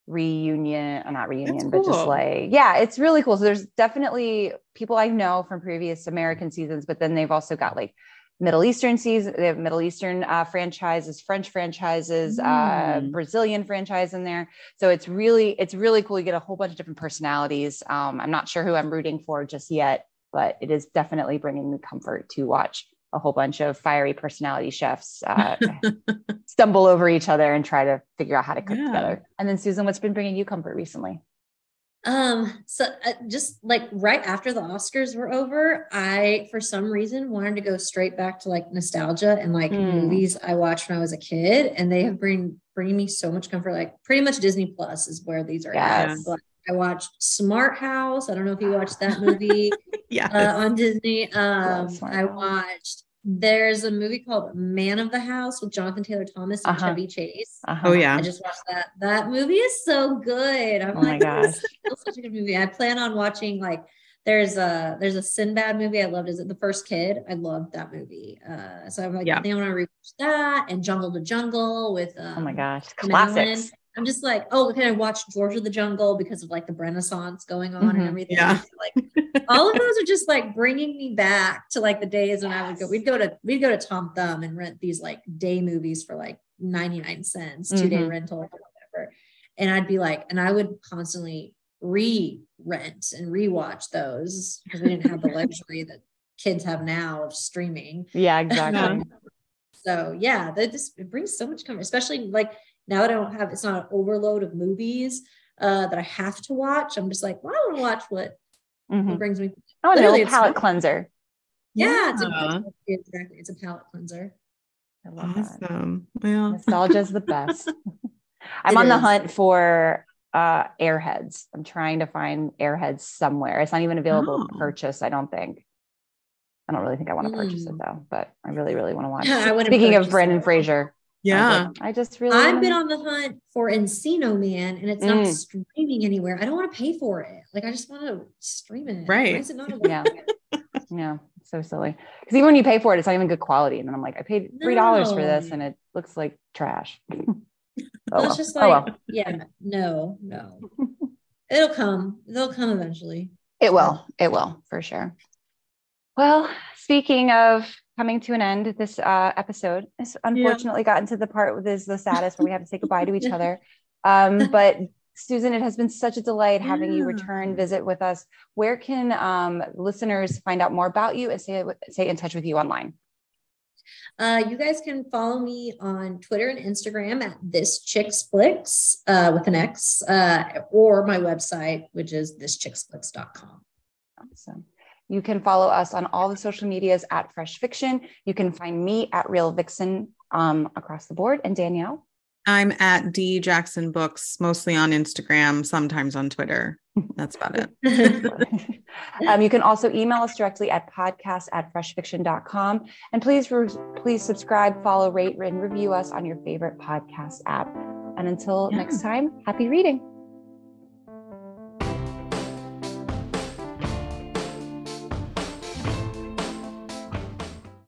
A: reunion, uh, not reunion, but just like yeah, it's really cool. So there's definitely people I know from previous American seasons, but then they've also got like Middle Eastern season, they have Middle Eastern uh, franchises, French franchises, uh,
B: Mm.
A: Brazilian franchise in there. So it's really, it's really cool. You get a whole bunch of different personalities. Um, I'm not sure who I'm rooting for just yet, but it is definitely bringing me comfort to watch a whole bunch of fiery personality chefs uh, [laughs] stumble over each other and try to figure out how to cook
B: Yeah.
A: together. And then Susan, what's been bringing you comfort recently?
C: Um, so uh, just like right after the Oscars were over, I for some reason wanted to go straight back to like nostalgia and like
A: Hmm.
C: movies I watched when I was a kid, and they have bring bringing me so much comfort. Like pretty much Disney Plus is where these are. at.
A: Yes.
C: But I watched Smart House. I don't know if you watched that movie [laughs]
B: yeah.
C: uh, on Disney. Um, I watched. There's a movie called Man of the House with Jonathan Taylor Thomas and
A: Uh-huh.
C: Chevy Chase.
A: Uh-huh.
B: oh yeah.
C: I just watched that. That movie is so good. I'm
A: Oh my
C: like, [laughs] this is
A: gosh.
C: such a good movie. I plan on watching like there's a there's a Sinbad movie I loved. Is it the first kid? I loved that movie. Uh, so I'm like,
B: Yeah.
C: I think I want to rewatch that and Jungle to Jungle with. Um,
A: Oh my gosh.
C: Tim Allen. I'm just like, oh, can I watch George of the Jungle because of like the Brenaissance going on
A: Mhm.
C: and everything?
B: Yeah.
C: Like all of those are just like bringing me back to like the days when I would go. We'd go to we'd go to Tom Thumb and rent these like day movies for like 99 cents, two day
A: Mhm.
C: rental or whatever. And I'd be like, and I would constantly re-rent and rewatch those because we didn't have the luxury that kids have now of streaming.
A: Yeah, exactly. [laughs]
C: So yeah, that just it brings so much comfort, especially like now that I don't have it's not an overload of movies uh that I have to watch. I'm just like, well, I want to watch what,
A: Mhm.
C: what brings me.
A: Oh, no,
C: Literally, it's
A: palate cleanser.
C: Yeah, it's
B: Yeah.
C: a, exactly. It's a palate cleanser.
A: I love that.
B: Awesome. Well,
A: Nostalgia is the best. [laughs] I'm
C: It
A: on the hunt for uh airheads. I'm trying to find airheads somewhere. It's not even available to
B: Oh.
A: purchase, I don't think. I don't really think I want to purchase it
C: Mm.
A: though, but I really, really want to watch [laughs]
C: I
A: it. Speaking of
C: purchase
A: Brendan
C: it.
A: Fraser, I
B: yeah.
A: like, I just really
C: I've been on the hunt for Encino Man and it's not
A: Mm.
C: streaming anywhere. I don't want to pay for it. Like I just want to stream it. Why
B: Right.
C: is it not [laughs]
A: Yeah. Yeah, so silly. Because even when you pay for it, it's not even good quality. And then I'm like, I paid three dollars for this and it looks like trash. [laughs] oh,
C: Well, just
A: oh
C: like,
A: well.
C: yeah, no, no. It'll come. It'll come eventually.
A: It will. It will for sure. Well, speaking of coming to an end, this uh, episode has unfortunately gotten to the part that is the saddest where we have to say goodbye to each [laughs] other. Um, [laughs] but Susan, it has been such a delight having you return visit with us. Where can um, listeners find out more about you and stay, stay in touch with you online?
C: Uh, you guys can follow me on Twitter and Instagram at this chicks flicks uh, with an X, uh, or my website, which is thischicksflicks.com.
A: Awesome. You can follow us on all the social medias at Fresh Fiction. You can find me at Real Vixen um, across the board. And Danielle?
B: I'm at D Jackson Books, mostly on Instagram, sometimes on Twitter. [laughs] That's about it. [laughs]
A: um, you can also email us directly at podcast at freshfiction.com. And please, re- please subscribe, follow, rate, and review us on your favorite podcast app. And until
B: Yeah.
A: next time, happy reading.